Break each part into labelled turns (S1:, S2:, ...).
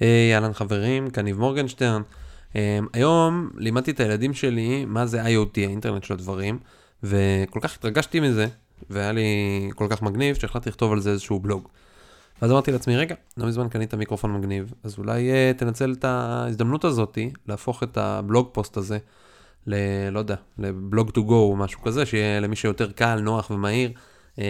S1: היי, אהלן חברים, כאן ניב מורגנשטרן. אה, היום לימדתי את הילדים שלי מה זה IoT, האינטרנט של הדברים, וכל כך התרגשתי מזה, והיה לי כל כך מגניב, שהחלטתי לכתוב על זה איזשהו בלוג. ואז אמרתי לעצמי, רגע, לא מזמן קנית מיקרופון מגניב, אז אולי uh, תנצל את ההזדמנות הזאתי להפוך את הבלוג פוסט הזה ל... לא יודע, לבלוג טו גו או משהו כזה, שיהיה למי שיותר קל, נוח ומהיר uh,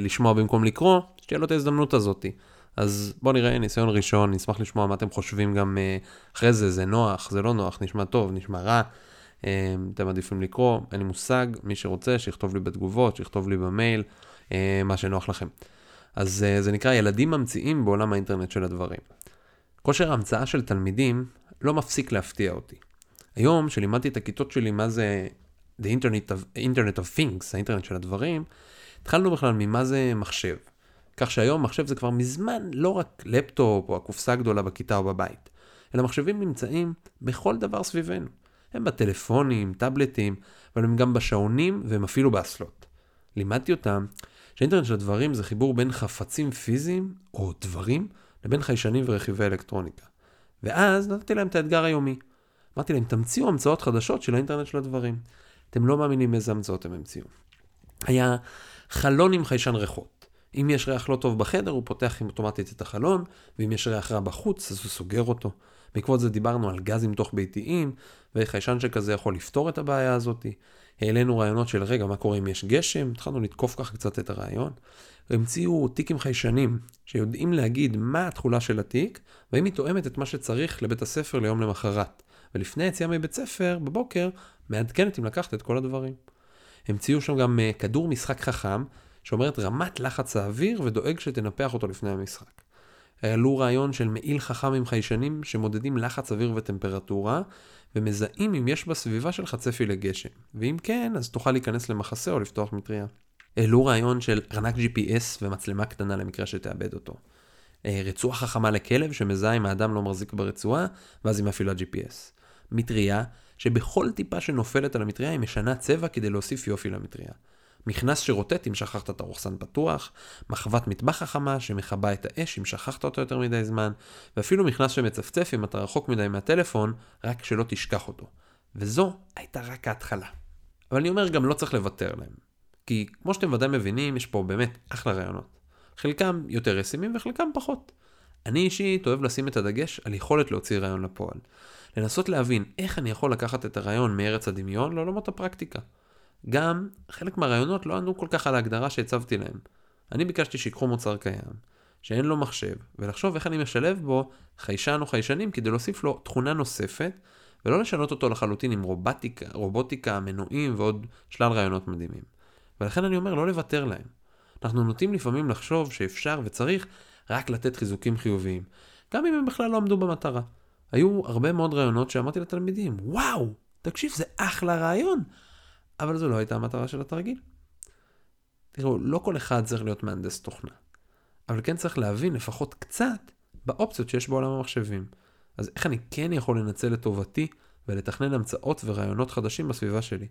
S1: לשמוע במקום לקרוא, שתהיה לו את ההזדמנות הזאתי. אז בואו נראה, ניסיון ראשון, נשמח לשמוע מה אתם חושבים גם uh, אחרי זה, זה נוח, זה לא נוח, נשמע טוב, נשמע רע. Uh, אתם מעדיפים לקרוא, אין לי מושג, מי שרוצה, שיכתוב לי בתגובות, שיכתוב לי במייל, uh, מה שנוח לכם. אז זה נקרא ילדים ממציאים בעולם האינטרנט של הדברים. כושר ההמצאה של תלמידים לא מפסיק להפתיע אותי. היום, כשלימדתי את הכיתות שלי מה זה The Internet of, Internet of Things, האינטרנט של הדברים, התחלנו בכלל ממה זה מחשב. כך שהיום מחשב זה כבר מזמן לא רק לפטופ או הקופסה הגדולה בכיתה או בבית, אלא מחשבים נמצאים בכל דבר סביבנו. הם בטלפונים, טאבלטים, אבל הם גם בשעונים והם אפילו באסלות. לימדתי אותם שאינטרנט של הדברים זה חיבור בין חפצים פיזיים או דברים לבין חיישנים ורכיבי אלקטרוניקה. ואז נתתי להם את האתגר היומי. אמרתי להם, תמציאו המצאות חדשות של האינטרנט של הדברים. אתם לא מאמינים איזה המצאות הם המציאו. היה חלון עם חיישן ריחות. אם יש ריח לא טוב בחדר, הוא פותח אוטומטית את החלון, ואם יש ריח רע בחוץ, אז הוא סוגר אותו. בעקבות זה דיברנו על גזים תוך ביתיים, ואיך חיישן שכזה יכול לפתור את הבעיה הזאת. העלינו רעיונות של רגע, מה קורה אם יש גשם? התחלנו לתקוף ככה קצת את הרעיון. המציאו תיקים חיישנים, שיודעים להגיד מה התכולה של התיק, והאם היא תואמת את מה שצריך לבית הספר ליום למחרת. ולפני היציאה מבית ספר, בבוקר, מעדכנת אם לקחת את כל הדברים. המציאו שם גם אה, כדור משחק חכם, שאומרת רמת לחץ האוויר ודואג שתנפח אותו לפני המשחק. העלו רעיון של מעיל חכם עם חיישנים שמודדים לחץ אוויר וטמפרטורה, ומזהים אם יש בסביבה שלך צפי לגשם, ואם כן, אז תוכל להיכנס למחסה או לפתוח מטריה. העלו רעיון של ארנק GPS ומצלמה קטנה למקרה שתאבד אותו. אה, רצועה חכמה לכלב שמזהה אם האדם לא מחזיק ברצועה, ואז היא מפעילה GPS. מטריה, שבכל טיפה שנופלת על המטריה היא משנה צבע כדי להוסיף יופי למטריה. מכנס שרוטט אם שכחת את הרוחסן פתוח, מחבת מטבח חכמה שמכבה את האש אם שכחת אותו יותר מדי זמן, ואפילו מכנס שמצפצף אם אתה רחוק מדי מהטלפון, רק שלא תשכח אותו. וזו הייתה רק ההתחלה. אבל אני אומר גם לא צריך לוותר להם. כי כמו שאתם ודאי מבינים, יש פה באמת אחלה רעיונות. חלקם יותר ישימים וחלקם פחות. אני אישית אוהב לשים את הדגש על יכולת להוציא רעיון לפועל. לנסות להבין איך אני יכול לקחת את הרעיון מארץ הדמיון לעולמות הפרקטיקה. גם חלק מהרעיונות לא ענו כל כך על ההגדרה שהצבתי להם. אני ביקשתי שיקחו מוצר קיים, שאין לו מחשב, ולחשוב איך אני משלב בו חיישן או חיישנים כדי להוסיף לו תכונה נוספת, ולא לשנות אותו לחלוטין עם רובטיקה, רובוטיקה, מנועים ועוד שלל רעיונות מדהימים. ולכן אני אומר לא לוותר להם. אנחנו נוטים לפעמים לחשוב שאפשר וצריך רק לתת חיזוקים חיוביים, גם אם הם בכלל לא עמדו במטרה. היו הרבה מאוד רעיונות שאמרתי לתלמידים, וואו, תקשיב, זה אחלה רעיון, אבל זו לא הייתה המטרה של התרגיל. תראו, לא כל אחד צריך להיות מהנדס תוכנה, אבל כן צריך להבין לפחות קצת באופציות שיש בעולם המחשבים. אז איך אני כן יכול לנצל לטובתי ולתכנן המצאות ורעיונות חדשים בסביבה שלי?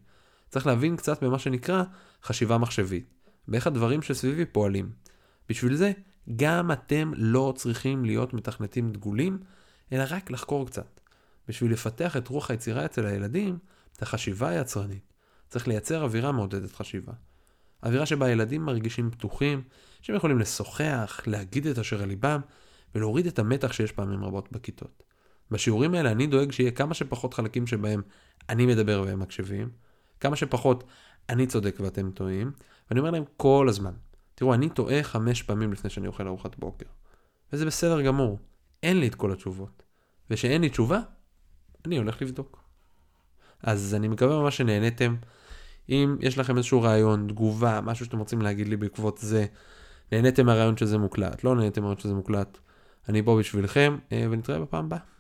S1: צריך להבין קצת במה שנקרא חשיבה מחשבית, באיך הדברים שסביבי פועלים. בשביל זה, גם אתם לא צריכים להיות מתכנתים דגולים, אלא רק לחקור קצת. בשביל לפתח את רוח היצירה אצל הילדים, את החשיבה היצרנית, צריך לייצר אווירה מעודדת חשיבה. אווירה שבה הילדים מרגישים פתוחים, שהם יכולים לשוחח, להגיד את אשר על ליבם, ולהוריד את המתח שיש פעמים רבות בכיתות. בשיעורים האלה אני דואג שיהיה כמה שפחות חלקים שבהם אני מדבר והם מקשיבים, כמה שפחות אני צודק ואתם טועים, ואני אומר להם כל הזמן, תראו, אני טועה חמש פעמים לפני שאני אוכל ארוחת בוקר. וזה בסדר גמור, אין לי את כל התשובות. ושאין לי תשובה, אני הולך לבדוק. אז אני מקווה ממש שנהניתם. אם יש לכם איזשהו רעיון, תגובה, משהו שאתם רוצים להגיד לי בעקבות זה, נהניתם מהרעיון שזה מוקלט, לא נהניתם מהרעיון שזה מוקלט, אני פה בשבילכם, אה, ונתראה בפעם הבאה.